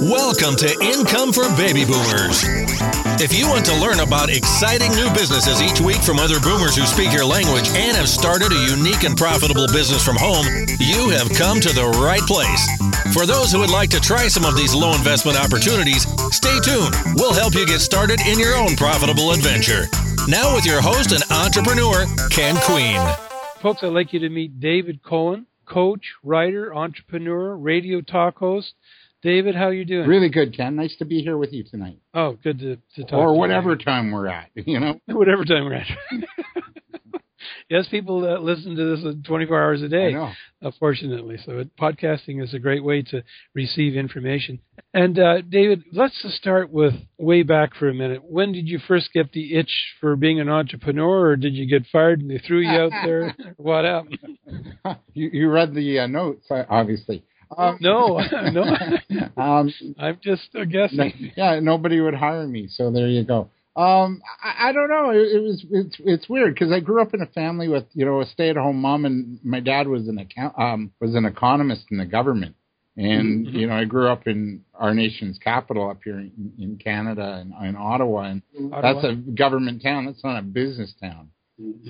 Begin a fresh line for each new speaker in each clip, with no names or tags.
Welcome to Income for Baby Boomers. If you want to learn about exciting new businesses each week from other boomers who speak your language and have started a unique and profitable business from home, you have come to the right place. For those who would like to try some of these low investment opportunities, stay tuned. We'll help you get started in your own profitable adventure. Now, with your host and entrepreneur, Ken Queen.
Folks, I'd like you to meet David Cohen, coach, writer, entrepreneur, radio talk host. David, how you doing?
Really good, Ken. Nice to be here with you tonight.
Oh, good to, to talk.
Or
to
whatever
You.
time we're at, you know.
Whatever time we're at. yes, people uh, listen to this 24 hours a day,
know.
unfortunately. So it, podcasting is a great way to receive information. And uh, David, let's just start with way back for a minute. When did you first get the itch for being an entrepreneur, or did you get fired and they threw you out there? what happened?
you, you read the uh, notes, uh, obviously. Um,
No, no.
um,
I'm just uh, guessing.
yeah, nobody would hire me, so there you go. Um, I, I don't know. It, it was it's it's weird because I grew up in a family with you know a stay-at-home mom, and my dad was an account um was an economist in the government, and
Mhm.
you know I grew up in our nation's capital up here in, in Canada and in Ottawa, and that's a government town. That's not a business town.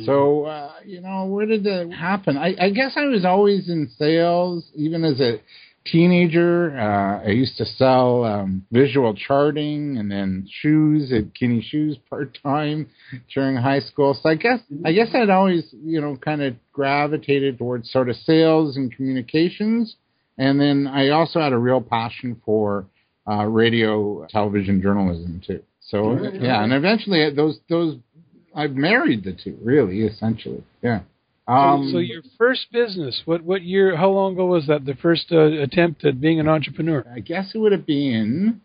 So uh, you know, where did that happen? I, I guess I was always in sales, even as a teenager. Uh, I used to sell um, visual charting and then shoes at Kinney Shoes part time during high school. So I guess I guess I'd always you know kind of gravitated towards sort of sales and communications, and then I also had a real passion for uh, radio, television journalism too. So yeah, and eventually those those I've married the two, really, essentially. Yeah. Um,
so, so your first business, what what year? How long ago was that? The first uh, attempt at being an entrepreneur.
I guess it would have been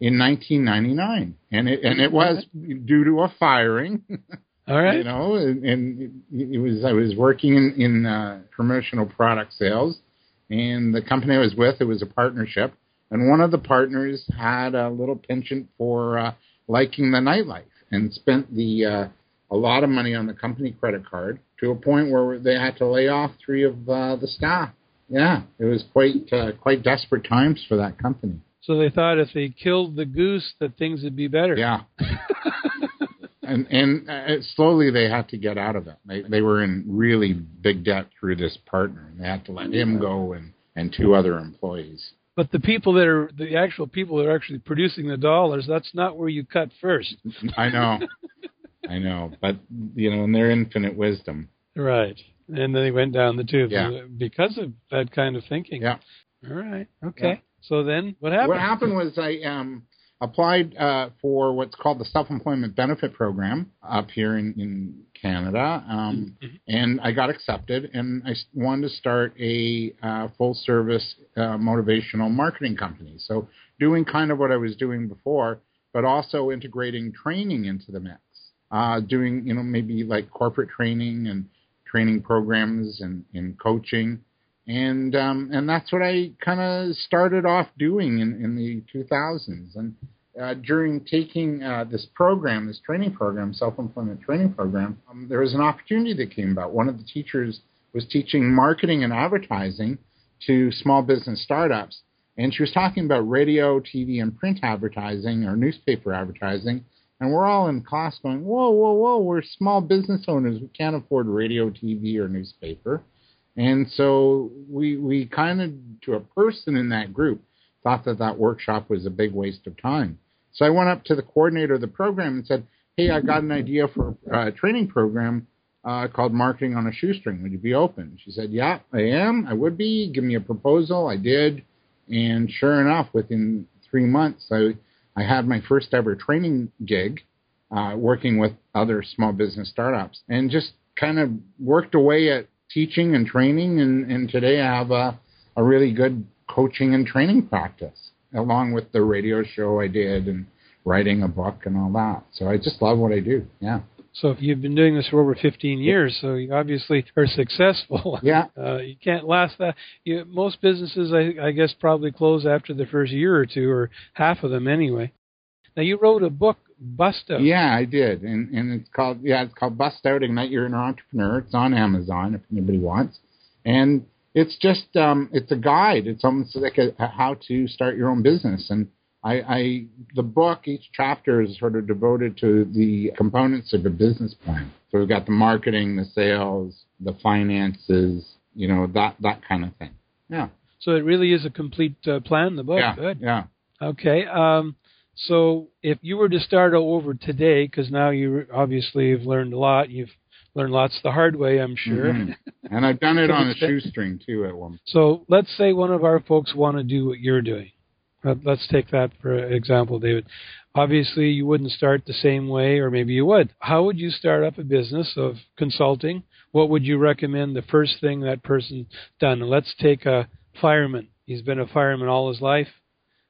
in 1999, and it and it was due to a firing.
All right.
You know, and, and it was I was working in, in uh, promotional product sales, and the company I was with it was a partnership, and one of the partners had a little penchant for uh, liking the nightlife and spent the uh, a lot of money on the company credit card to a point where they had to lay off three of uh, the staff. Yeah, it was quite uh, quite desperate times for that company.
So they thought if they killed the goose, that things would be better.
Yeah. and and uh, slowly they had to get out of it. They they were in really big debt through this partner, and they had to let him go and and two other employees.
But the people that are the actual people that are actually producing the dollars, that's not where you cut first.
I know, I know, but you know, in their infinite wisdom,
Right. And then they went down the tube
Yeah.
because of that kind of thinking.
yeah.
All right. Okay.
Yeah.
So then what happened?
What happened was I um, applied uh, for what's called the Self Employment Benefit Program up here in, in Canada, um,
Mhm.
and I got accepted. And I wanted to start a uh, full service uh, motivational marketing company. So doing kind of what I was doing before, but also integrating training into the mix. Uh, doing you know maybe like corporate training and training programs and, and coaching and um, and that's what I kind of started off doing in, in the 2000s. And uh, during taking uh, this program, this training program, self-employment training program, um, there was an opportunity that came about. One of the teachers was teaching marketing and advertising to small business startups, and she was talking about radio, TV, and print advertising or newspaper advertising. And we're all in class going, whoa, whoa, whoa, we're small business owners. We can't afford radio, TV, or newspaper. And so we we kind of to a person in that group thought that that workshop was a big waste of time. So I went up to the coordinator of the program and said, "Hey, I got an idea for a training program uh, called Marketing on a Shoestring. Would you be open?" She said, "Yeah, I am. I would be. Give me a proposal." I did, and sure enough, within three months, I I had my first ever training gig, uh, working with other small business startups, and just kind of worked away at teaching and training, and, and today I have a, a really good coaching and training practice, along with the radio show I did and writing a book and all that. So I just love what I do. Yeah.
So if you've been doing this for over 15 years, so you obviously are successful.
Yeah.
Uh, you can't last that. You, most businesses, I, I guess, probably close after the first year or two, or half of them anyway. Now you wrote a book Bust Out.
Yeah, I did, and and it's called yeah, it's called Bust Out Ignite Your Inner Entrepreneur. It's on Amazon if anybody wants, and it's just um, it's a guide. It's almost like a, a how to start your own business, and I, I the book each chapter is sort of devoted to the components of a business plan. So we've got the marketing, the sales, the finances, you know that that kind of thing. Yeah.
So it really is a complete uh, plan. The book.
Yeah.
Good.
Yeah.
Okay. Um, so if you were to start over today, because now you obviously have learned a lot, you've learned lots the hard way, I'm sure.
Mhm. And I've done it on a shoestring too at one.
So let's say one of our folks want to do what you're doing. Let's take that for example, David. Obviously, you wouldn't start the same way, or maybe you would. How would you start up a business of consulting? What would you recommend the first thing that person done? Let's take a fireman. He's been a fireman all his life.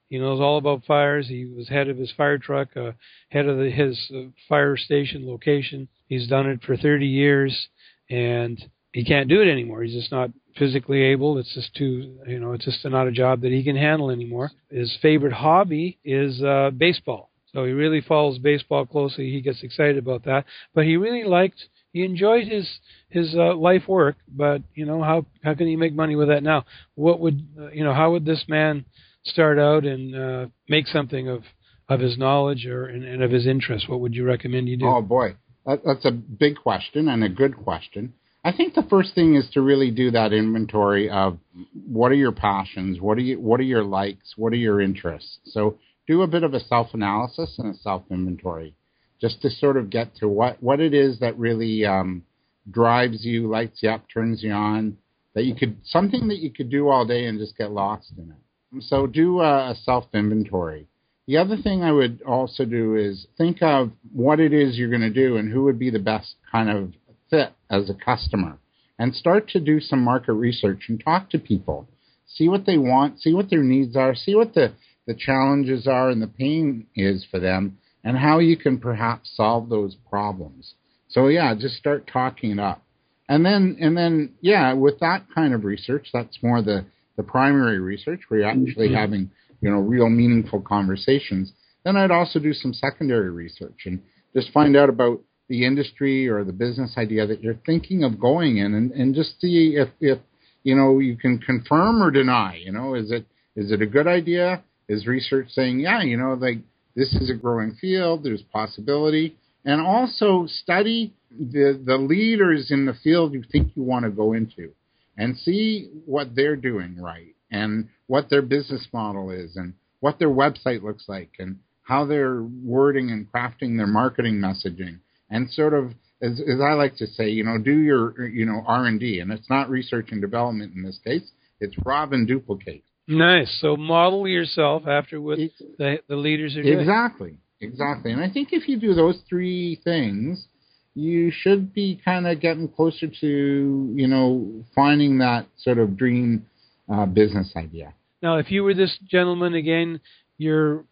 He knows all about fires. He was head of his fire truck, uh, head of the, his uh, fire station location. He's done it for 30 years, and he can't do it anymore. He's just not physically able. It's just too, you know, it's just not a job that he can handle anymore. His favorite hobby is uh, baseball. So he really follows baseball closely. He gets excited about that. But he really liked, he enjoyed his his uh, life work. But you know, how how can he make money with that now? What would uh, you know? How would this man start out and uh, make something of of his knowledge or and, and of his interest? What would you recommend you do?
Oh boy, that, that's a big question and a good question. I think the first thing is to really do that inventory of what are your passions, what are you, what are your likes, what are your interests. So do a bit of a self analysis and a self inventory, just to sort of get to what what it is that really um, drives you, lights you up, turns you on. That you could something that you could do all day and just get lost in it. So do a, a self inventory. The other thing I would also do is think of what it is you're going to do and who would be the best kind of fit as a customer and start to do some market research and talk to people. See what they want, see what their needs are, see what the, the challenges are and the pain is for them and how you can perhaps solve those problems. So yeah, just start talking it up. And then and then yeah, with that kind of research, that's more the, the primary research where you're actually mm-hmm. having, you know, real meaningful conversations. Then I'd also do some secondary research and just find out about the industry or the business idea that you're thinking of going in and, and just see if, if you know you can confirm or deny you know is it is it a good idea? Is research saying yeah you know like this is a growing field there's possibility. And also study the the leaders in the field you think you want to go into and see what they're doing right and what their business model is and what their website looks like and how they're wording and crafting their marketing messaging and sort of as, as I like to say, you know, do your you know R and D, and it's not research and development in this case. It's rob and duplicate.
Nice. So model yourself after what the the leaders are doing.
Exactly, exactly. And I think if you do those three things, you should be kind of getting closer to you know finding that sort of dream uh, business idea.
Now, if you were this gentleman again, you're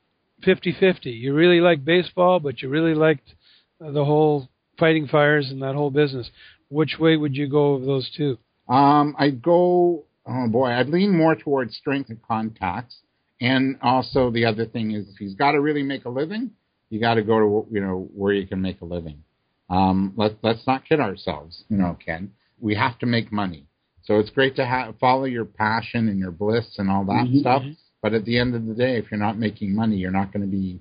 50-50. You really like baseball, but you really liked the whole fighting fires and that whole business. Which way would you go of those two?
Um, I'd go. Oh boy, I'd lean more towards strength and contacts, and also the other thing is if he's got to really make a living, you got to go to you know where you can make a living. Um, let let's not kid ourselves, you know, Ken. We have to make money, so it's great to have follow your passion and your bliss and all that
Mhm,
stuff.
mhm.
But at the end of the day, if you're not making money, you're not going to be,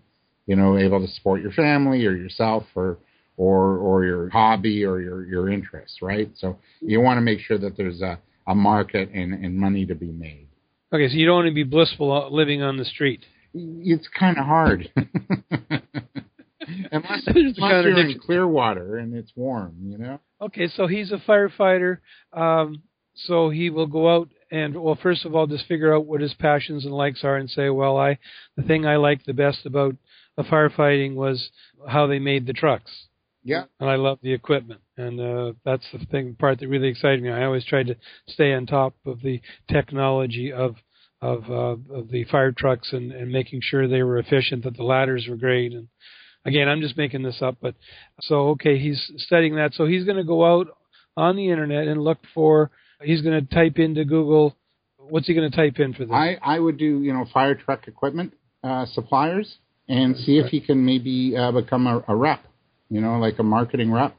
you know, able to support your family or yourself or or or your hobby or your your interests, right? So you want to make sure that there's a a market and and money to be made.
Okay, so you don't want to be blissful living on the street.
It's kind of hard. unless unless you're in. Clearwater and it's warm, you know.
Okay, so he's a firefighter. Um, so he will go out and well, first of all, just figure out what his passions and likes are, and say, well, I the thing I like the best about the firefighting was how they made the trucks.
Yeah.
and I love the equipment, and uh, that's the thing part that really excited me. I always tried to stay on top of the technology of of, uh, of the fire trucks and, and making sure they were efficient, that the ladders were great. And again, I'm just making this up, but so okay, he's studying that. So he's going to go out on the internet and look for. He's going to type into Google. What's he going to type in for this?
I I would do you know fire truck equipment uh, suppliers and see if he can maybe uh, become a, a rep, you know, like a marketing rep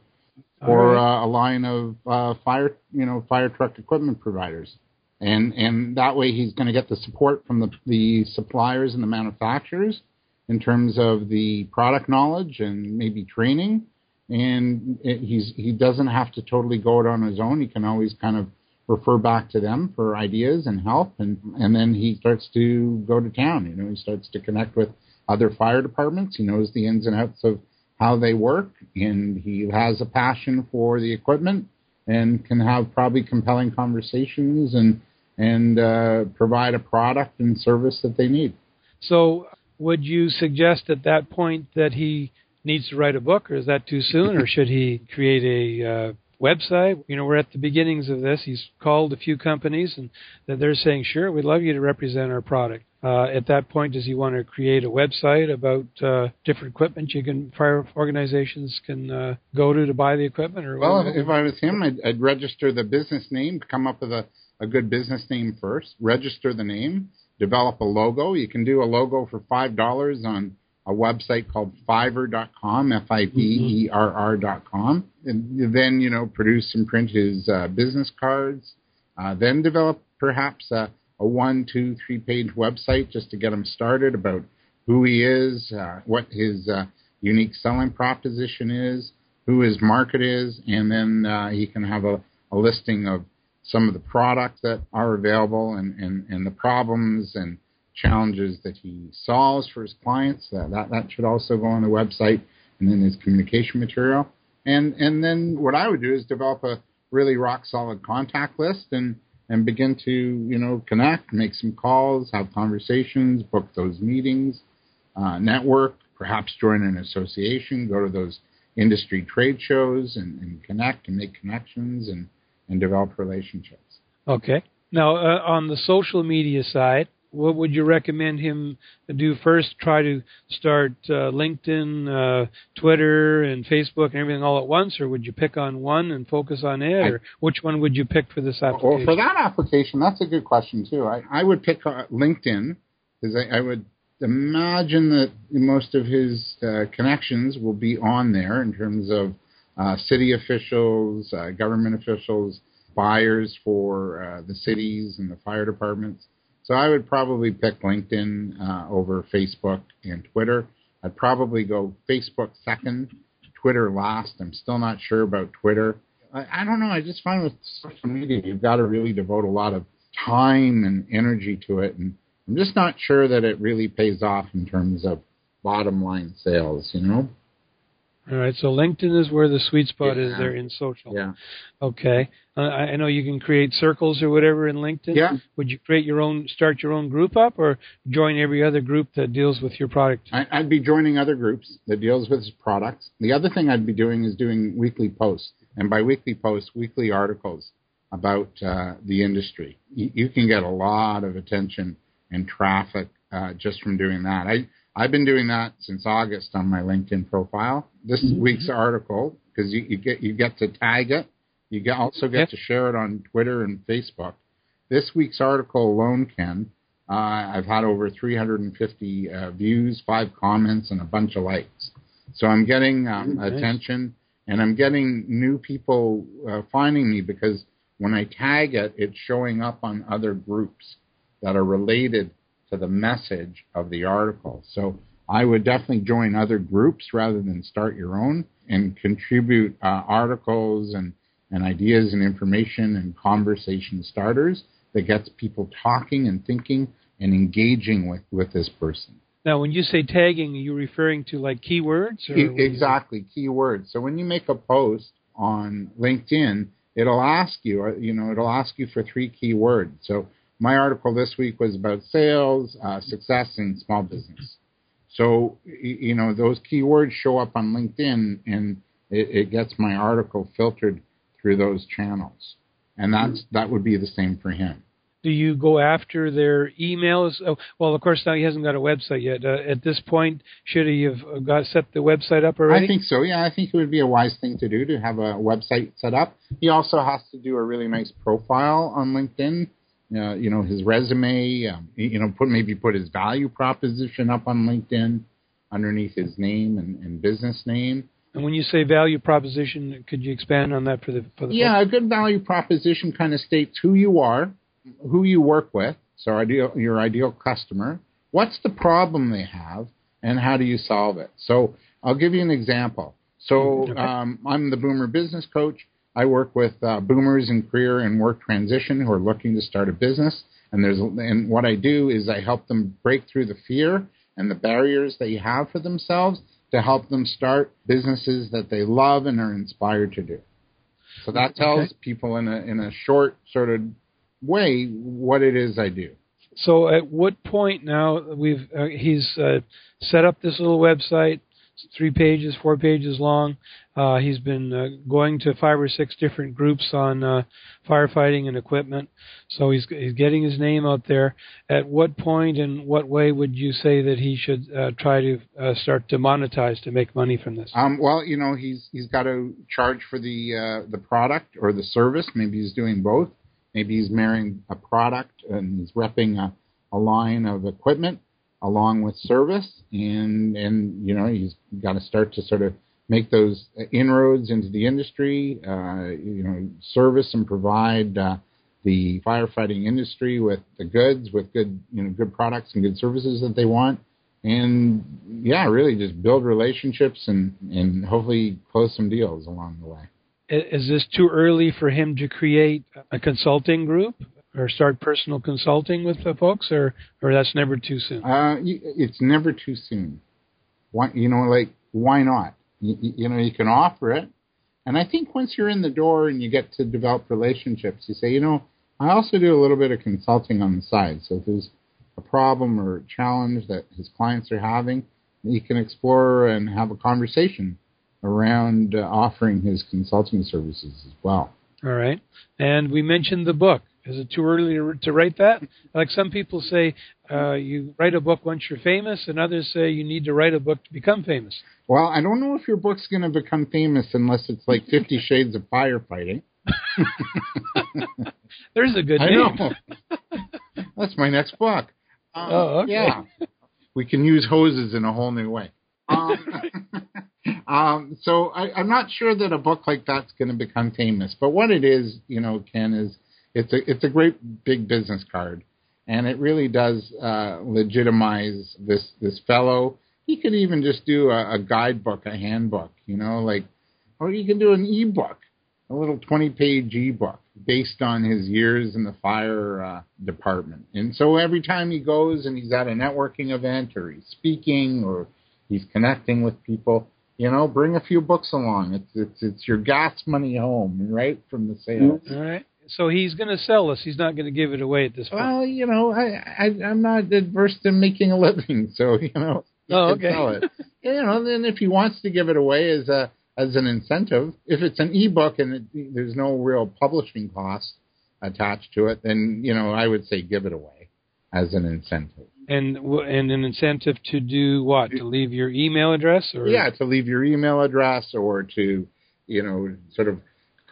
or
right.
uh, a line of uh, fire, you know, fire truck equipment providers. And and that way he's going to get the support from the the suppliers and the manufacturers in terms of the product knowledge and maybe training. And it, he's he doesn't have to totally go it on his own. He can always kind of refer back to them for ideas and help and and then he starts to go to town you know he starts to connect with other fire departments he knows the ins and outs of how they work and he has a passion for the equipment and can have probably compelling conversations and and uh, provide a product and service that they need
So, would you suggest at that point that he needs to write a book, or is that too soon, or should he create a uh, website? You know, we're at the beginnings of this. He's called a few companies, and that they're saying, "Sure, we'd love you to represent our product." Uh, at that point, does he want to create a website about uh, different equipment you can fire organizations can uh, go to to buy the equipment? Or
well if, if i was him I'd, I'd register the business name come up with a, a good business name first register the name develop a logo you can do a logo for five dollars on a website called fiverr.com f-i-v-e-r-r dot com and then you know produce and print his uh, business cards uh, then develop perhaps a, a one two three page website just to get him started about who he is uh, what his uh, unique selling proposition is who his market is and then uh, he can have a, a listing of some of the products that are available and, and, and the problems and challenges that he solves for his clients. That, that that should also go on the website and then his communication material. And and then what I would do is develop a really rock solid contact list and and begin to you know connect, make some calls, have conversations, book those meetings, uh, network, perhaps join an association, go to those industry trade shows and, and connect and make connections and and develop relationships.
Okay. Now, uh, on the social media side, what would you recommend him do first? Try to start uh, LinkedIn, uh, Twitter, and Facebook and everything all at once, or would you pick on one and focus on it, or which one would you pick for this application?
Well, for that application, that's a good question too. I, I would pick uh, LinkedIn because I, I would imagine that most of his uh, connections will be on there in terms of uh, city officials, uh, government officials, buyers for uh, the cities and the fire departments. So I would probably pick LinkedIn uh, over Facebook and Twitter. I'd probably go Facebook second, Twitter last. I'm still not sure about Twitter. I, I don't know. I just find with social media, you've got to really devote a lot of time and energy to it, and I'm just not sure that it really pays off in terms of bottom line sales. You know.
All right, so LinkedIn is where the sweet spot is there in social.
Yeah.
Okay. Uh, I I know you can create circles or whatever in LinkedIn.
Yeah.
Would you create your own, start your own group up, or join every other group that deals with your product?
I, I'd be joining other groups that deals with products. The other thing I'd be doing is doing weekly posts, and by weekly posts, weekly articles about uh, the industry. You, you can get a lot of attention and traffic uh, just from doing that. I I've been doing that since August on my LinkedIn profile. This week's article, because you, you get you get to tag it, you get, also get
Yeah.
to share it on Twitter and Facebook. This week's article alone, Ken, uh, I've had over 350 uh, views, five comments, and a bunch of likes. So I'm getting um,
Nice.
attention, and I'm getting new people uh, finding me because when I tag it, it's showing up on other groups that are related to the message of the article. So I would definitely join other groups rather than start your own and contribute uh, articles and, and ideas and information and conversation starters that gets people talking and thinking and engaging with, with this person.
Now, when you say tagging, are you referring to like keywords? Or what is it?
exactly, keywords. So when you make a post on LinkedIn, it'll ask you, uh, you know, it'll ask you for three keywords. So my article this week was about sales, uh, success, and small business. So you know those keywords show up on LinkedIn, and it, it gets my article filtered through those channels, and that's that would be the same for him.
Do you go after their emails? Oh, well, of course, now he hasn't got a website yet. Uh, at this point, should he have got set the website up already?
I think so. Yeah, I think it would be a wise thing to do to have a website set up. He also has to do a really nice profile on LinkedIn. Uh, you know, his resume. Um, you know, put maybe put his value proposition up on LinkedIn. underneath his name and, and business name.
And when you say value proposition, could you expand on that for the for the
Yeah,
folks?
a good value proposition kind of states who you are, who you work with, so ideal, your ideal customer, what's the problem they have, and how do you solve it. So I'll give you an example. So
Okay.
um, I'm the Boomer Business Coach. I work with uh, boomers in career and work transition who are looking to start a business. And there's and what I do is I help them break through the fear and the barriers they have for themselves to help them start businesses that they love and are inspired to do. So that tells
Okay.
people in a in a short sort of way what it is I do.
So at what point now we've uh, he's uh, set up this little website, three pages, four pages long. Uh, he's been uh, going to five or six different groups on uh, firefighting and equipment. So he's he's getting his name out there. At what point and what way would you say that he should uh, try to uh, start to monetize to make money from this?
Um, well, you know, he's he's got to charge for the uh, the product or the service. Maybe he's doing both. Maybe he's marrying a product and he's repping a, a line of equipment along with service, and and you know he's got to start to sort of make those inroads into the industry. Uh, you know, service and provide. Uh, the firefighting industry with the goods, with good, you know, good products and good services that they want, and yeah, really just build relationships and and hopefully close some deals along the way.
Is this too early for him to create a consulting group or start personal consulting with the folks, or or that's never too soon?
Uh, it's never too soon. Why, you know, like why not? You, you know, you can offer it, and I think once you're in the door and you get to develop relationships, you say, you know, I also do a little bit of consulting on the side. So if there's a problem or a challenge that his clients are having, he can explore and have a conversation around uh, offering his consulting services as well.
All right. And we mentioned the book. Is it too early to, to write that? Like some people say, uh, you write a book once you're famous, and others say you need to write a book to become famous.
Well, I don't know if your book's going to become famous unless it's like Fifty Shades of Firefighting.
There's a good
I
name.
know. That's my next book. Um,
Oh, okay.
Yeah. We can use hoses in a whole new way. Um, um, so I, I'm not sure that a book like that's going to become famous. But what it is, you know, Ken, is it's a it's a great big business card, and it really does uh, legitimize this this fellow. He could even just do a, a guidebook, a handbook, you know, like, or you can do an ebook, a little 20 page ebook based on his years in the fire uh, department. And so every time he goes and he's at a networking event or he's speaking or he's connecting with people, you know, bring a few books along. It's it's it's your gas money home, right, from the sales.
All right. So he's going to sell us. He's not going to give it away at this point.
Well, you know, I, I I'm not adverse to making a living, so you know, he
Oh, okay.
sell it. you know, then if he wants to give it away as a as an incentive, if it's an ebook and it, there's no real publishing cost attached to it, then you know I would say give it away as an incentive.
and and an incentive to do what? To leave your email address or
Yeah, to leave your email address or to, you know, sort of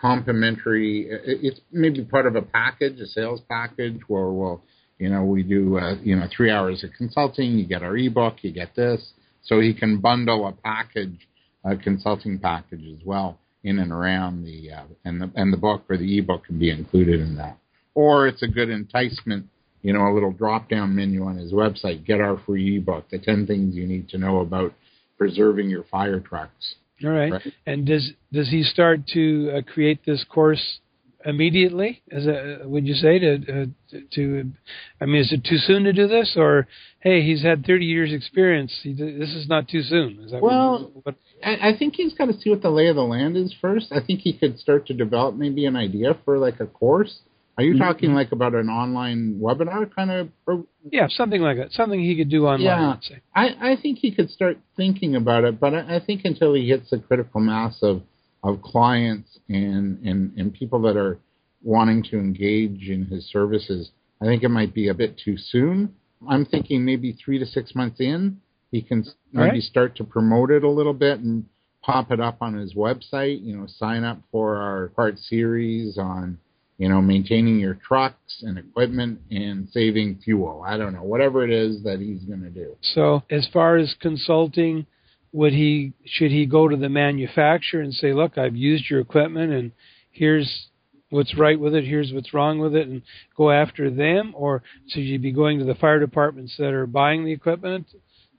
complimentary. It's maybe part of a package, a sales package, where we'll, you know, we do, uh, you know, three hours of consulting. You get our ebook, you get this, so he can bundle a package, a consulting package as well, in and around the uh, and the and the book or the ebook can be included in that. Or it's a good enticement. You know, a little drop down menu on his website. Get our free ebook, the ten things you need to know about preserving your fire trucks.
All right.
Right.
And does does he start to uh, create this course immediately? As a, would you say to, uh, to to? I mean, is it too soon to do this, or hey, he's had 30 years experience. He, this is not too soon. Is that
Well,
what, what,
I, I think he's got to see what the lay of the land is first. I think he could start to develop maybe an idea for like a course. Are you
Mhm.
talking like about an online webinar kind of? Pro-
yeah, something like that. Something he could do online.
Yeah. I, I think he could start thinking about it, but I, I think until he hits a critical mass of of clients and, and and people that are wanting to engage in his services, I think it might be a bit too soon. I'm thinking maybe three to six months in, he can maybe
right.
start to promote it a little bit and pop it up on his website. You know, sign up for our part series on you know, maintaining your trucks and equipment and saving fuel. I don't know, whatever it is that he's going to do.
So, as far as consulting, would he should he go to the manufacturer and say, "Look, I've used your equipment and here's what's right with it, here's what's wrong with it, and go after them? Or should you be going to the fire departments that are buying the equipment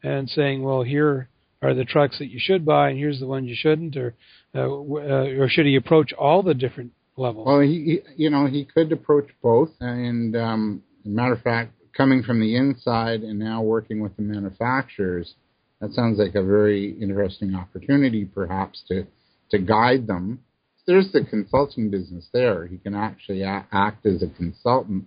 and saying, well, here are the trucks that you should buy, and here's the ones you shouldn't, or uh, uh, or should he approach all the different levels?
Well, he, he you know he could approach both, and um, matter of fact, coming from the inside and now working with the manufacturers, that sounds like a very interesting opportunity, perhaps to to guide them there's the consulting business there. He can actually a- act as a consultant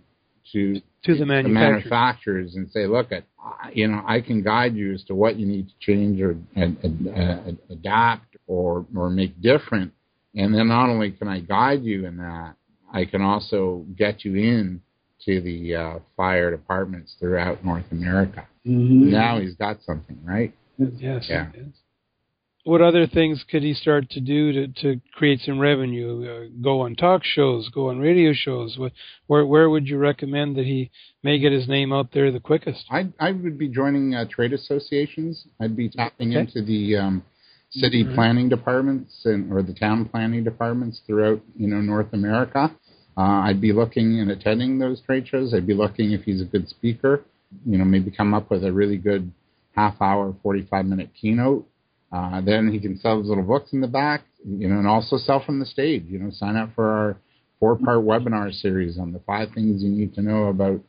to
to the manufacturers.
the manufacturers and say, look, at you know, I can guide you as to what you need to change or uh, adapt or or make different. And then not only can I guide you in that, I can also get you in to the uh, fire departments throughout North America.
Mm-hmm.
Now he's got something, right?
Yes.
Yeah
what other things could he start to do to, to create some revenue? Uh, go on talk shows, go on radio shows. What, where where would you recommend that he may get his name out there the quickest?
I I would be joining uh, trade associations. I'd be tapping okay. into the um, city mm-hmm. planning departments and or the town planning departments throughout you know North America. Uh, I'd be looking and attending those trade shows. I'd be looking if he's a good speaker. You know, maybe come up with a really good half hour, 45 minute keynote uh, then he can sell his little books in the back, you know, and also sell from the stage. You know, sign up for our four-part webinar series on the five things you need to know about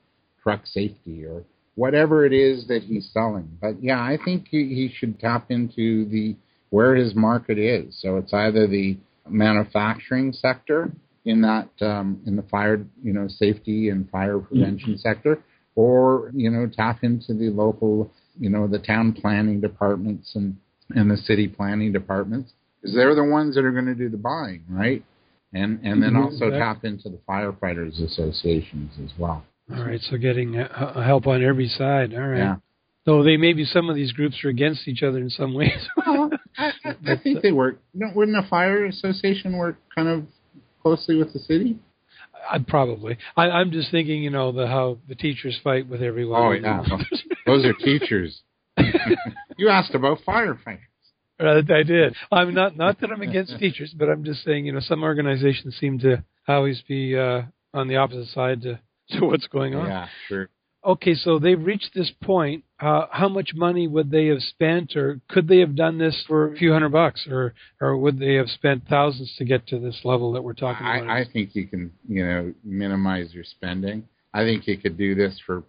truck safety or whatever it is that he's selling. But yeah, I think he, he should tap into the where his market is. So it's either the manufacturing sector in that um, in the fire, you know, safety and fire prevention sector, or you know, tap into the local, you know, the town planning departments and and the city planning departments because they're the ones that are going to do the buying, right? And and then mm-hmm. also tap into the firefighters associations as well.
All right, so getting help on every side. All right.
Yeah.
So they maybe some of these groups are against each other in some ways.
well, I, I, think they work. You know, wouldn't a fire association work kind of closely with the city?
I, probably. I, I'm just thinking, you know, the how the teachers fight with everyone.
Oh yeah, those are teachers. you asked about firefighters.
I did. I'm not not that I'm against teachers, but I'm just saying, you know, some organizations seem to always be uh, on the opposite side to, to what's going on.
Yeah, sure.
Okay, so they've reached this point. Uh, how much money would they have spent, or could they have done this for a few hundred bucks, or or would they have spent thousands to get to this level that we're talking about?
I think you can, you know, minimize your spending. I think you could do this for,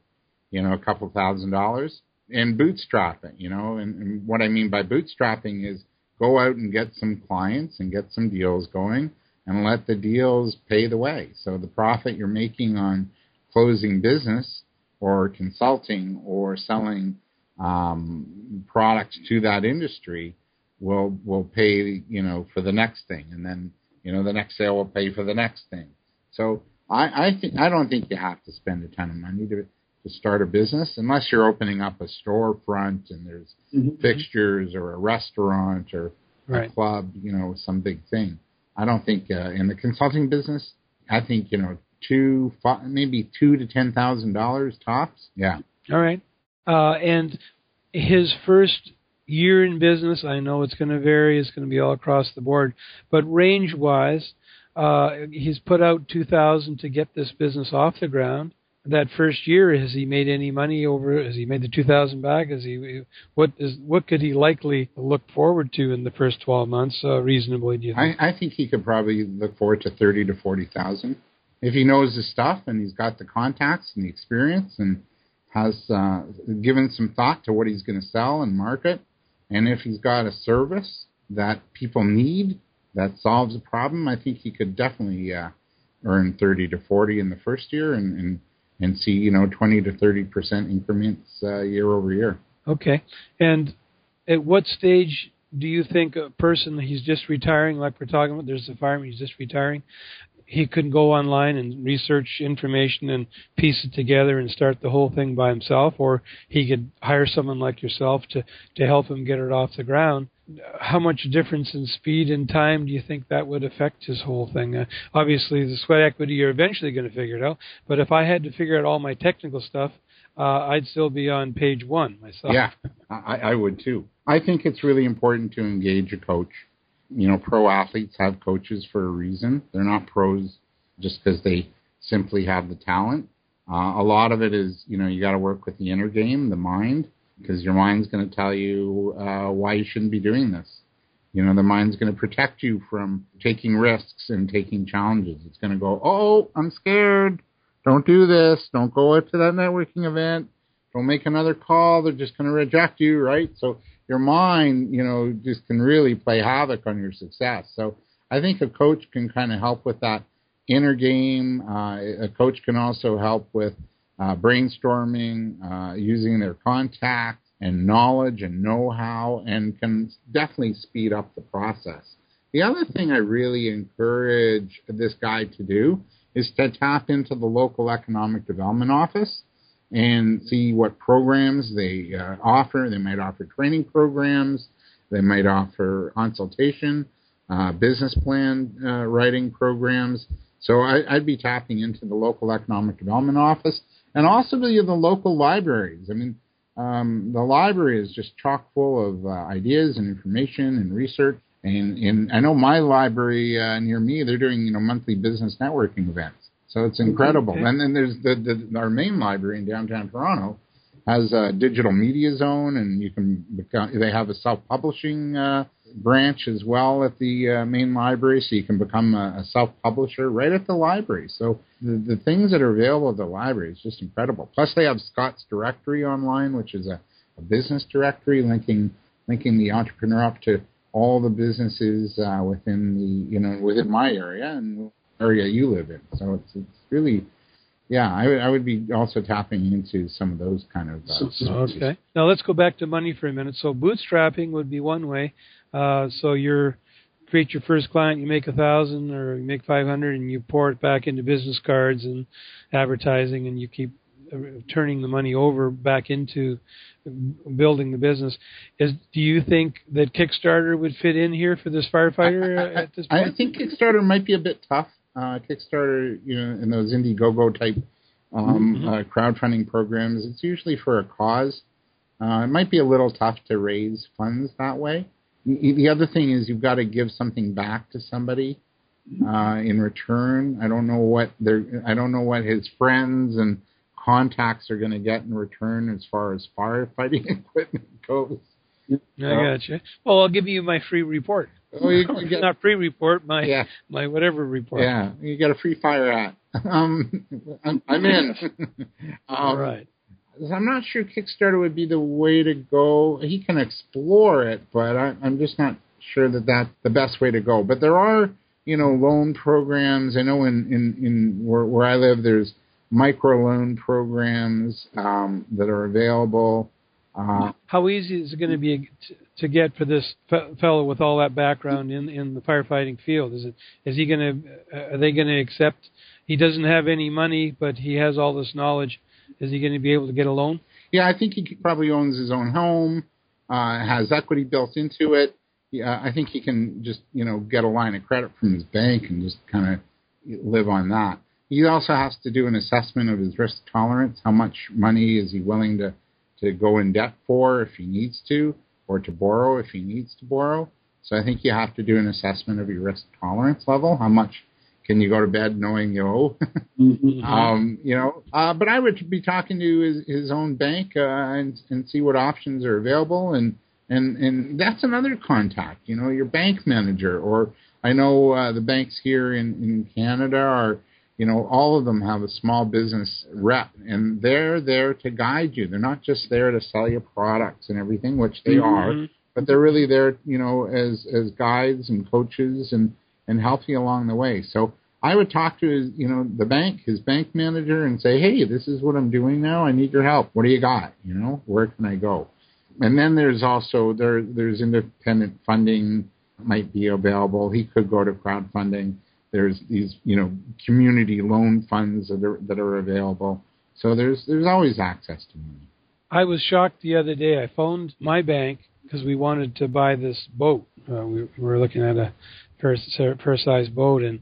you know, a couple thousand dollars and bootstrapping, you know, and, and what I mean by bootstrapping is go out and get some clients and get some deals going and let the deals pay the way. So the profit you're making on closing business or consulting or selling um, products to that industry will will pay you know for the next thing, and then you know the next sale will pay for the next thing. So I I think I don't think you have to spend a ton of money to to start a business unless you're opening up a storefront and there's mm-hmm. fixtures or a restaurant or right. a club, you know, some big thing. I don't think uh, in the consulting business, I think you know two, five, maybe two to ten thousand dollars tops. Yeah.
All right. Uh, and his first year in business, I know it's going to vary. It's going to be all across the board, but range wise, uh, he's put out two thousand to get this business off the ground that first year has he made any money over has he made the 2000 back has he what is what could he likely look forward to in the first 12 months uh, reasonably do you think?
I, I think he could probably look forward to 30 to 40,000 if he knows his stuff and he's got the contacts and the experience and has uh, given some thought to what he's going to sell and market and if he's got a service that people need that solves a problem I think he could definitely uh, earn 30 to 40 in the first year and, and and see you know 20 to 30 percent increments uh, year over year.
Okay, and at what stage do you think a person he's just retiring, like we're talking about, there's a fireman he's just retiring, he couldn't go online and research information and piece it together and start the whole thing by himself, or he could hire someone like yourself to to help him get it off the ground. how much difference in speed and time do you think that would affect his whole thing? Uh, obviously, the sweat equity you're eventually going to figure it out. But if I had to figure out all my technical stuff, uh, I'd still be on page one myself.
Yeah, I, I would too. I think it's really important to engage a coach. You know, pro athletes have coaches for a reason. They're not pros just because they simply have the talent. Uh, a lot of it is, you know, you got to work with the inner game, the mind, because your mind's going to tell you uh, why you shouldn't be doing this. You know, the mind's going to protect you from taking risks and taking challenges. It's going to go, oh, I'm scared. Don't do this. Don't go to that networking event. Don't make another call. They're just going to reject you, right? So your mind, you know, just can really play havoc on your success. So I think a coach can kind of help with that inner game. Uh, a coach can also help with uh, brainstorming, uh, using their contacts and knowledge and know-how, and can definitely speed up the process. The other thing I really encourage this guy to do is to tap into the local economic development office and see what programs they uh, offer. They might offer training programs, they might offer consultation, uh, business plan uh, writing programs. So I, would be tapping into the local economic development office and also the, the local libraries. I mean, um, the library is just chock full of uh, ideas and information and research. And, and I know my library uh, near me, they're doing you know monthly business networking events. So it's incredible. Okay. And then there's the, the our main library in downtown Toronto has a digital media zone, and you can become. They have a self-publishing uh, branch as well at the uh, main library, so you can become a, a self-publisher right at the library. So the, the things that are available at the library is just incredible. Plus, they have Scott's Directory online, which is a, a business directory linking linking the entrepreneur up to all the businesses uh, within the you know within my area and area you live in. So it's it's really yeah, I would I would be also tapping into some of those kind of. Uh,
okay. Now let's go back to money for a minute. So bootstrapping would be one way. Uh, so you're create your first client, you make a thousand or you make five hundred, and you pour it back into business cards and advertising, and you keep uh, turning the money over back into building the business. Is do you think that Kickstarter would fit in here for this firefighter
I,
I, at this point?
I think Kickstarter might be a bit tough uh, Kickstarter, you know, in those Indiegogo type um, mm-hmm. uh, crowdfunding programs, it's usually for a cause. Uh, it might be a little tough to raise funds that way. The other thing is you've got to give something back to somebody uh, in return. I don't know what they I don't know what his friends and contacts are going to get in return as far as firefighting equipment goes.
I got you. Well, I'll give you my free report. Oh, you, you get, not free report, my yeah. my whatever report.
Yeah, you got a free fire hat. Um, I'm, I'm in.
um, All right.
I'm not sure Kickstarter would be the way to go. He can explore it, but I, I'm just not sure that that's the best way to go. But there are, you know, loan programs. I know in in in where, where I live, there's micro loan programs um, that are available.
Uh, How easy is it going to be to get for this fellow with all that background in in the firefighting field? Is it is he going to uh, are they going to accept he doesn't have any money but he has all this knowledge? Is he going to be able to get a loan?
Yeah, I think he probably owns his own home, uh, has equity built into it. Yeah, I think he can just you know get a line of credit from his bank and just kind of live on that. He also has to do an assessment of his risk tolerance. How much money is he willing to to go in debt for if he needs to, or to borrow if he needs to borrow. So I think you have to do an assessment of your risk tolerance level. How much can you go to bed knowing you owe? mm-hmm. um, you know, uh, but I would be talking to his, his own bank uh, and and see what options are available, and and and that's another contact. You know, your bank manager, or I know uh, the banks here in in Canada are you know, all of them have a small business rep, and they're there to guide you. They're not just there to sell you products and everything, which they mm-hmm. are, but they're really there, you know, as as guides and coaches and and help you along the way. So I would talk to his, you know, the bank, his bank manager, and say, hey, this is what I'm doing now. I need your help. What do you got? You know, where can I go? And then there's also there there's independent funding might be available. He could go to crowdfunding there's these, you know, community loan funds that are that are available. So there's there's always access to money.
I was shocked the other day. I phoned my bank because we wanted to buy this boat. Uh, we, we were looking at a fair, fair size boat, and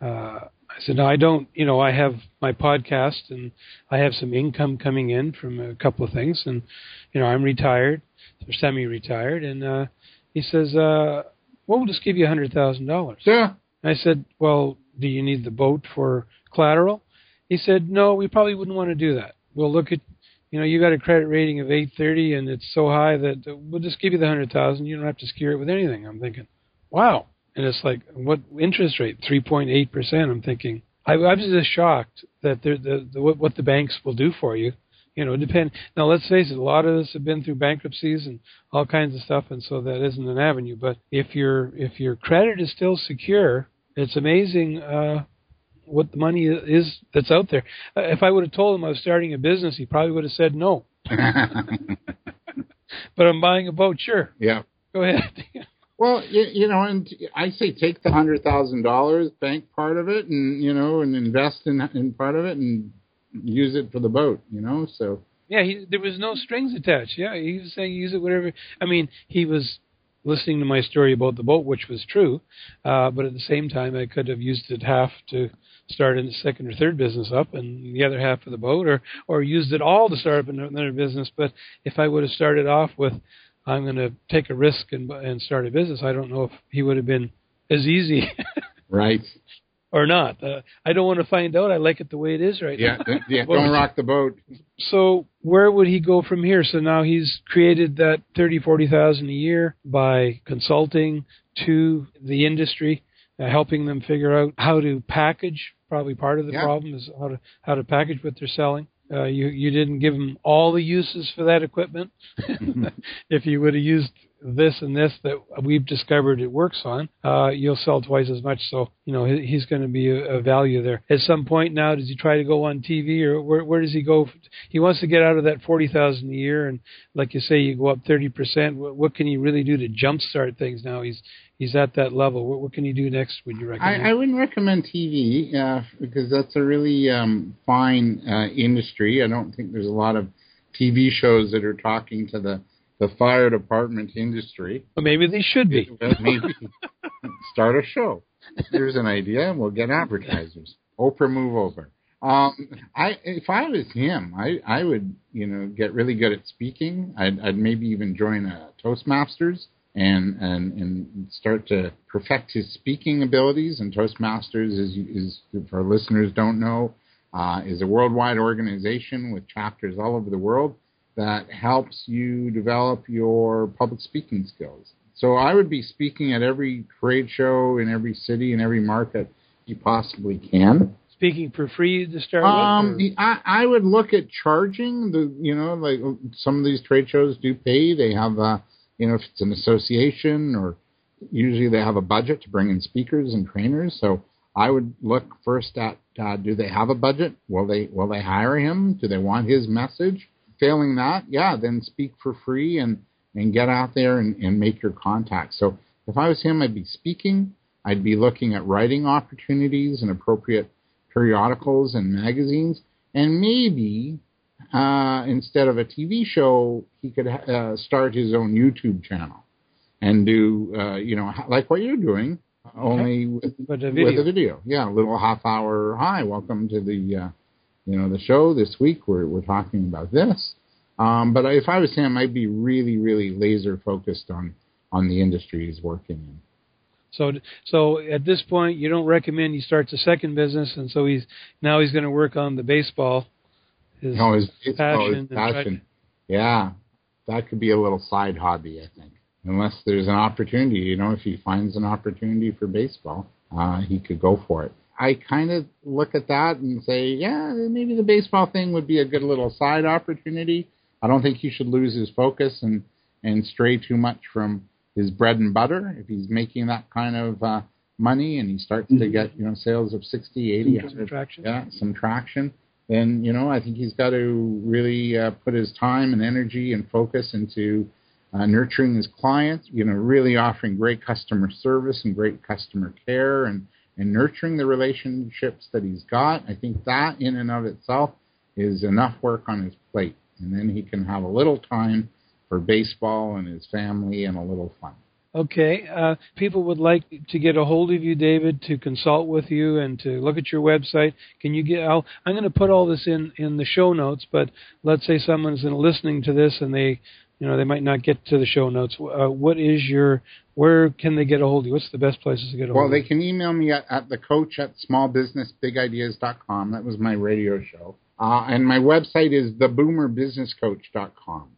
uh, I said, no, I don't. You know, I have my podcast, and I have some income coming in from a couple of things, and you know, I'm retired or semi-retired, and uh, he says, uh, "Well, we'll just give you a hundred thousand dollars."
Yeah.
I said, "Well, do you need the boat for collateral?" He said, "No, we probably wouldn't want to do that. We'll look at, you know, you got a credit rating of 830, and it's so high that uh, we'll just give you the hundred thousand. You don't have to secure it with anything." I'm thinking, "Wow." And it's like, what interest rate? 3.8 percent. I'm thinking, I, I was just shocked that the, the what, what the banks will do for you you know, depend. Now, let's face it, a lot of us have been through bankruptcies and all kinds of stuff, and so that isn't an avenue. But if your if your credit is still secure, it's amazing uh, what the money is that's out there. Uh, if I would have told him I was starting a business, he probably would have said no. but I'm buying a boat, sure.
Yeah.
Go ahead.
Well, you, you know, and I say take the hundred thousand dollars, bank part of it, and you know, and invest in in part of it, and use it for the boat, you know. So
yeah, he, there was no strings attached. Yeah, he was saying use it whatever. I mean, he was listening to my story about the boat, which was true, uh, but at the same time, I could have used it half to start a second or third business up, and the other half for the boat, or or used it all to start up another business. But if I would have started off with I'm going to take a risk and and start a business, I don't know if he would have been as easy.
right
or not. Uh, I don't want to find out. I like it the way it is right
yeah,
now.
yeah, don't rock the boat.
So where would he go from here? So now he's created that thirty, forty thousand a year by consulting to the industry, uh, helping them figure out how to package. Probably part of the
yeah.
problem is how to how to package what they're selling. Uh, you you didn't give them all the uses for that equipment. if you would have used this and this that we've discovered it works on, uh, you'll sell twice as much. So you know he's going to be a, a, value there. At some point now, does he try to go on TV or where, where does he go? He wants to get out of that forty thousand a year, and like you say, you go up thirty percent. What, what can he really do to jumpstart things now? He's he's at that level. What, what can he do next? Would you recommend?
I, I wouldn't recommend TV uh, because that's a really um, fine uh, industry. I don't think there's a lot of TV shows that are talking to the the fire department industry.
Well, maybe they should be.
maybe start a show. Here's an idea, and we'll get advertisers. Oprah, move over. Um, I if I was him, I I would you know get really good at speaking. I'd, I'd maybe even join a Toastmasters and and and start to perfect his speaking abilities. And Toastmasters is is for listeners don't know uh, is a worldwide organization with chapters all over the world that helps you develop your public speaking skills. So I would be speaking at every trade show in every city in every market you possibly can.
Speaking for free to start
um,
with?
I, I would look at charging. The you know like some of these trade shows do pay. They have a you know if it's an association or usually they have a budget to bring in speakers and trainers. So I would look first at uh, do they have a budget? Will they will they hire him? Do they want his message? Failing that, yeah, then speak for free and and get out there and, and make your contacts. So if I was him, I'd be speaking. I'd be looking at writing opportunities and appropriate periodicals and magazines, and maybe uh, instead of a TV show, he could uh, start his own YouTube channel and do, uh, you know, like what you're doing, only with,
with, a
with, a video. Yeah, a little half hour. Hi, welcome to the, uh, you know, the show this week. We're we're talking about this. Um, but if I was him, I'd be really, really laser focused on on the industry he's working in.
So, so at this point, you don't recommend he starts a second business, and so he's now he's going to work on the baseball. His,
no, his,
his
passion. His passion. Yeah, that could be a little side hobby, I think. Unless there's an opportunity, you know, if he finds an opportunity for baseball, uh, he could go for it. I kind of look at that and say, yeah, maybe the baseball thing would be a good little side opportunity. I don't think he should lose his focus and and stray too much from his bread and butter. If he's making that kind of uh, money and he starts mm-hmm. to get you know sales of 60, 80,
some traction.
yeah, some traction, then you know I think he's got to really uh, put his time and energy and focus into uh, nurturing his clients. You know, really offering great customer service and great customer care and and nurturing the relationships that he's got. I think that in and of itself is enough work on his plate, and then he can have a little time for baseball and his family and a little fun.
Okay. Uh, people would like to get a hold of you, David, to consult with you and to look at your website. Can you get? I'll, I'm going to put all this in in the show notes. But let's say someone's listening to this and they, you know, they might not get to the show notes. Uh, what is your? Where can they get a hold of you? What's the best places to get a hold?
Well,
of
they can email me at, at the coach at smallbusinessbigideas.com. That was my radio show. Uh, and my website is theboomerbusinesscoach.com.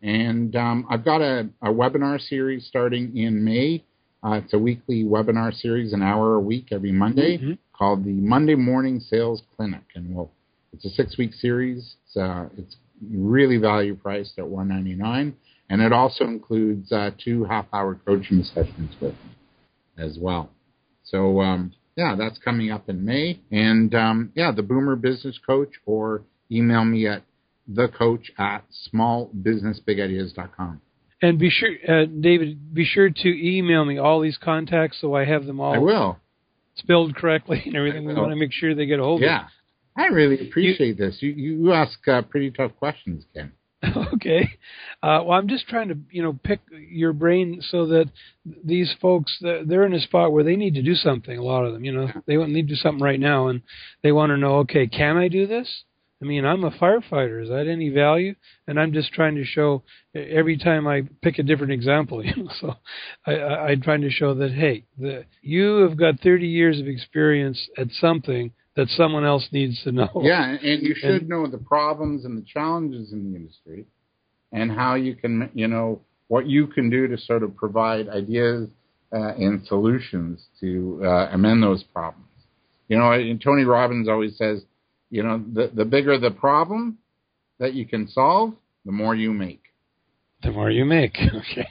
And um, I've got a, a, webinar series starting in May. Uh, it's a weekly webinar series, an hour a week every Monday, mm-hmm. called the Monday Morning Sales Clinic. And we'll, it's a six-week series. It's, uh, it's really value priced at 199 and it also includes uh, two half-hour coaching sessions with me as well. So um, yeah, that's coming up in May. And um, yeah, the Boomer Business Coach, or email me at thecoach at smallbusinessbigideas.com.
And be sure, uh, David, be sure to email me all these contacts so I have them all.
I will.
Spelled correctly and everything. We want to make sure they get a hold
yeah.
of.
Yeah, I really appreciate you, this. You you ask uh, pretty tough questions, Ken.
okay. Uh, well, I'm just trying to, you know, pick your brain so that these folks they're in a spot where they need to do something. A lot of them, you know, they need to do something right now, and they want to know, okay, can I do this? I mean, I'm a firefighter. Is that any value? And I'm just trying to show every time I pick a different example. You know, so I, I, I'm trying to show that hey, the, you have got 30 years of experience at something that someone else needs to know.
Yeah, and you should and, know the problems and the challenges in the industry, and how you can, you know, what you can do to sort of provide ideas uh, and solutions to uh, amend those problems. You know, and Tony Robbins always says, you know, the the bigger the problem that you can solve, the more you make.
The more you make, okay.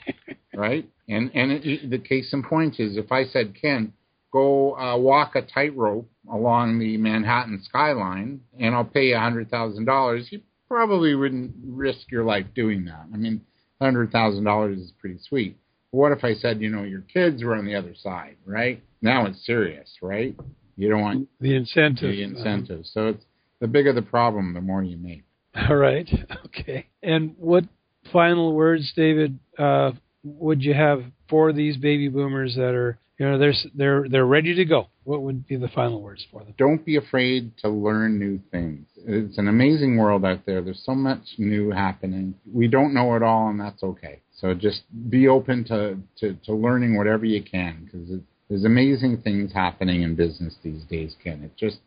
right, and and it, the case in point is, if I said, Ken, go uh, walk a tightrope along the Manhattan skyline, and I'll pay you a hundred thousand dollars. You probably wouldn't risk your life doing that. I mean, hundred thousand dollars is pretty sweet. But what if I said, you know, your kids were on the other side, right? Now it's serious, right? You don't want
the incentive.
The incentive. So it's the bigger the problem, the more you make.
All right. Okay. And what final words, David, uh, would you have for these baby boomers that are you know they're they're they're ready to go. What would be the final words for them?
Don't be afraid to learn new things. It's an amazing world out there. There's so much new happening. We don't know it all, and that's okay. So just be open to to, to learning whatever you can because there's amazing things happening in business these days, Ken. It just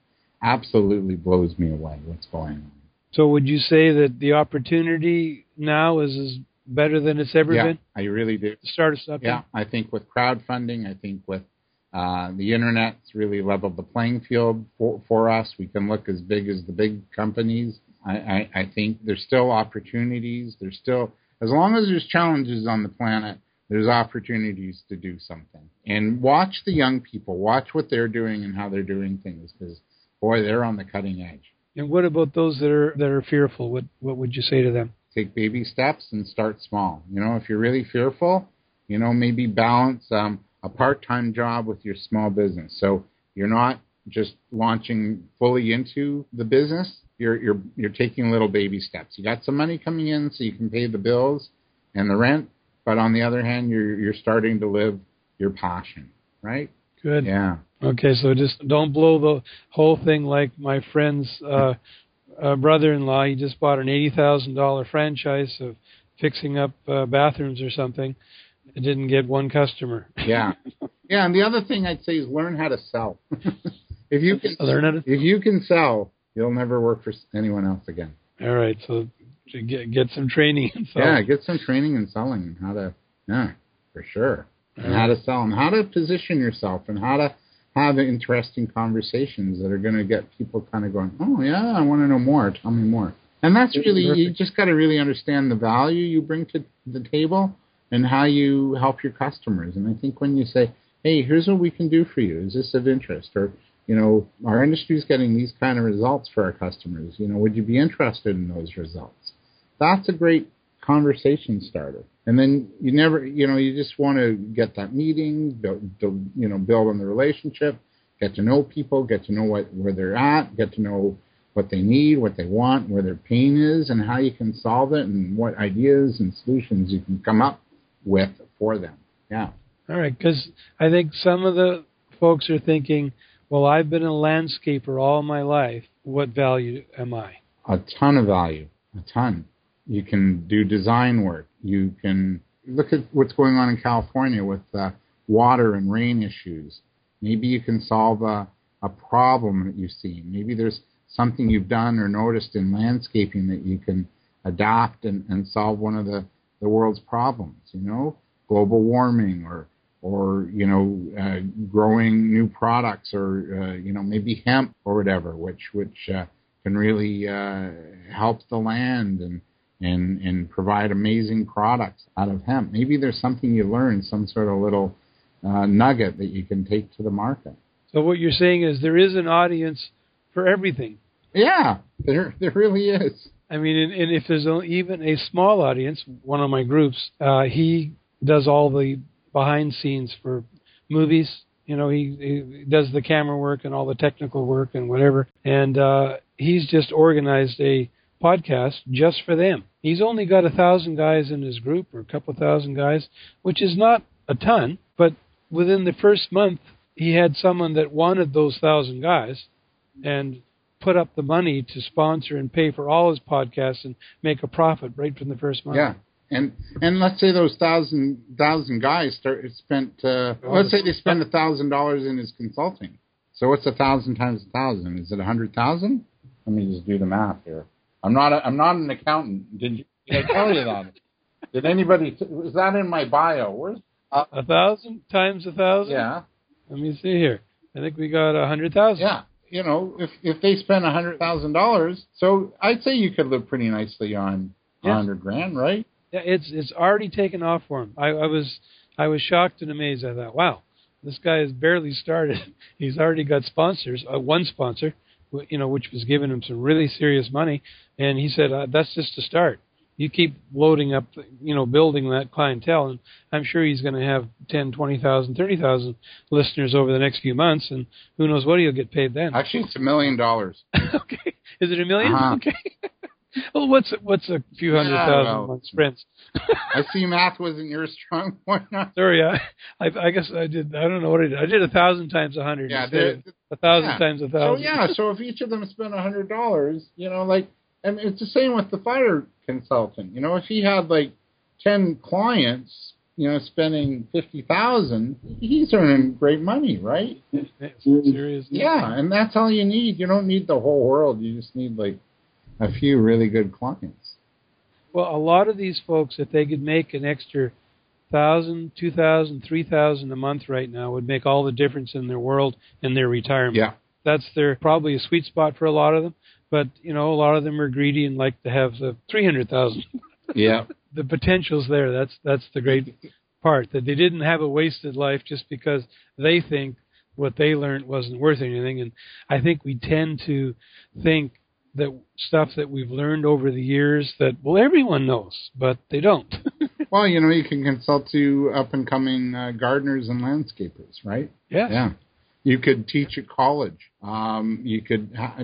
absolutely blows me away what's going on.
So would you say that the opportunity now is as better than it's ever
yeah,
been?
I really do.
Start us up.
Yeah, I think with crowdfunding, I think with uh, the internet's really leveled the playing field for, for us. We can look as big as the big companies. I, I, I think there's still opportunities. There's still, as long as there's challenges on the planet, there's opportunities to do something. And watch the young people. Watch what they're doing and how they're doing things because, boy, they're on the cutting edge.
And what about those that are that are fearful? What what would you say to them?
Take baby steps and start small. You know, if you're really fearful, you know, maybe balance um, a part-time job with your small business. So you're not just launching fully into the business. You're you're you're taking little baby steps. You got some money coming in, so you can pay the bills and the rent. But on the other hand, you're you're starting to live your passion, right?
Good.
Yeah.
Okay, so just don't blow the whole thing like my friends uh, uh, brother-in-law. He just bought an eighty thousand dollar franchise of fixing up uh, bathrooms or something. It didn't get one customer.
yeah, yeah. And the other thing I'd say is learn how to sell. if you can
learn how to.
If you can sell, you'll never work for anyone else again.
All right, so get get some training
in selling. Yeah, get some training in selling and how to. Yeah, for sure. And how to sell and how to position yourself and how to have interesting conversations that are going to get people kind of going, oh, yeah, I want to know more. Tell me more. And that's really, you just got to really understand the value you bring to the table and how you help your customers. And I think when you say, hey, here's what we can do for you, is this of interest? Or, you know, our industry is getting these kind of results for our customers. You know, would you be interested in those results? That's a great conversation starter. And then you never, you know, you just want to get that meeting, build, build, you know, build on the relationship, get to know people, get to know what where they're at, get to know what they need, what they want, where their pain is, and how you can solve it, and what ideas and solutions you can come up with for them. Yeah.
All right, because I think some of the folks are thinking, well, I've been a landscaper all my life. What value am I?
A ton of value, a ton. You can do design work. You can look at what's going on in California with uh, water and rain issues. Maybe you can solve a, a problem that you see. Maybe there's something you've done or noticed in landscaping that you can adapt and, and solve one of the, the world's problems, you know, global warming or, or, you know, uh, growing new products or, uh, you know, maybe hemp or whatever, which, which, uh, can really, uh, help the land and, and, and provide amazing products out of hemp. Maybe there's something you learn, some sort of little, uh, nugget that you can take to the market.
So what you're saying is there is an audience for everything.
Yeah, there there really is.
I mean, and, and if there's even a small audience, one of my groups, uh, he does all the behind scenes for movies. You know, he, he does the camera work and all the technical work and whatever. And uh, he's just organized a podcast just for them. He's only got a thousand guys in his group or a couple thousand guys, which is not a ton, but within the first month, he had someone that wanted those thousand guys and put up the money to sponsor and pay for all his podcasts and make a profit right from the first month.
Yeah. And and let's say those thousand thousand guys start spent uh, let's say they spend a thousand dollars in his consulting. So what's a thousand times a thousand? Is it a hundred thousand? Let me just do the math here. I'm not a, I'm not an accountant. Did you did I tell you that? Did anybody was that in my bio? Where's
uh, a thousand times a thousand?
Yeah.
Let me see here. I think we got a hundred thousand.
Yeah you know, if if they spend a hundred thousand dollars, so I'd say you could live pretty nicely on a hundred grand, right?
Yeah, it's it's already taken off for him. I, I was I was shocked and amazed. I thought, wow, this guy has barely started. He's already got sponsors. Uh, one sponsor, you know, which was giving him some really serious money, and he said uh, that's just a start. You keep loading up, you know, building that clientele, and I'm sure he's going to have ten, twenty thousand, thirty thousand listeners over the next few months, and who knows what he'll get paid then.
Actually, it's a million dollars.
okay, is it a 1000000
Uh-huh.
Okay. well, what's what's a few hundred
Yeah,
thousand on sprints?
I see math wasn't your strong point.
Sorry, I, I, I guess I did. I don't know what I did. I did a thousand times a hundred.
Yeah,
instead
they're-
of a thousand
yeah.
times a thousand.
So yeah, so if each of them spent a hundred dollars, you know, like, and it's the same with the fire consultant. You know, if he had like ten clients, you know, spending fifty thousand, he's earning great money, right?
Serious.
Yeah, and that's all you need. You don't need the whole world. You just need like a few really good clients.
Well, a lot of these folks, if they could make an extra thousand, two thousand, three thousand a month right now, would make all the difference in their world and their retirement.
Yeah.
That's their probably a sweet spot for a lot of them. But you know, a lot of them are greedy and like to have the three hundred thousand.
Yeah.
the potential's there. That's that's the great part that they didn't have a wasted life just because they think what they learned wasn't worth anything. And I think we tend to think that stuff that we've learned over the years that well everyone knows, but they don't.
Well, you know, you can consult to up and coming uh, gardeners and landscapers, right?
yes.
Yeah. You could teach at college. Um, you could ha-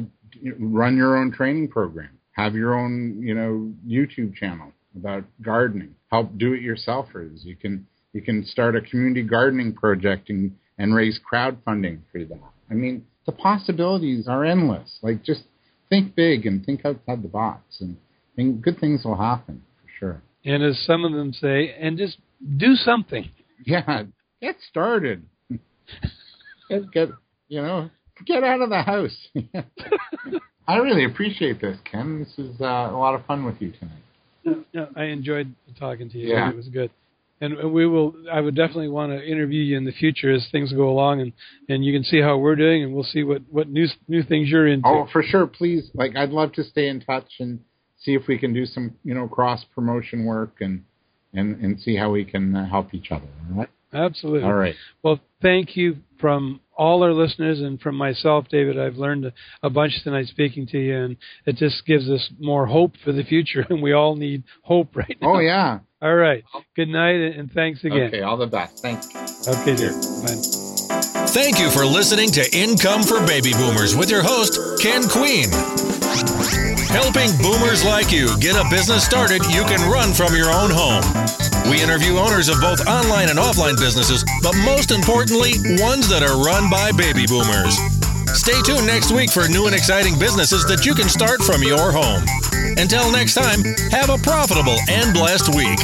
run your own training program. Have your own, you know, YouTube channel about gardening. Help do-it-yourselfers. You can you can start a community gardening project and and raise crowdfunding for that. I mean, the possibilities are endless. Like just think big and think outside the box, and, and good things will happen for sure.
And as some of them say, and just do something.
Yeah, get started. get, get you know, get out of the house. I really appreciate this, Ken. This is uh, a lot of fun with you tonight.
Yeah, I enjoyed talking to you.
Yeah.
It was good. And we will. I would definitely want to interview you in the future as things go along, and, and you can see how we're doing, and we'll see what, what new new things you're into.
Oh, for sure. Please, like, I'd love to stay in touch and see if we can do some, you know, cross promotion work and and and see how we can uh, help each other. All right.
Absolutely.
All right.
Well, thank you from all our listeners and from myself, David. I've learned a, a bunch tonight speaking to you, and it just gives us more hope for the future, and we all need hope right now.
Oh yeah.
All right. Good night, and thanks again.
Okay. All the best. Thank you.
Okay, dear. Bye.
Thank you for listening to Income for Baby Boomers with your host, Ken Queen. helping boomers like you get a business started you can run from your own home. We interview owners of both online and offline businesses, but most importantly, ones that are run by baby boomers. Stay tuned next week for new and exciting businesses that you can start from your home. Until next time, have a profitable and blessed week.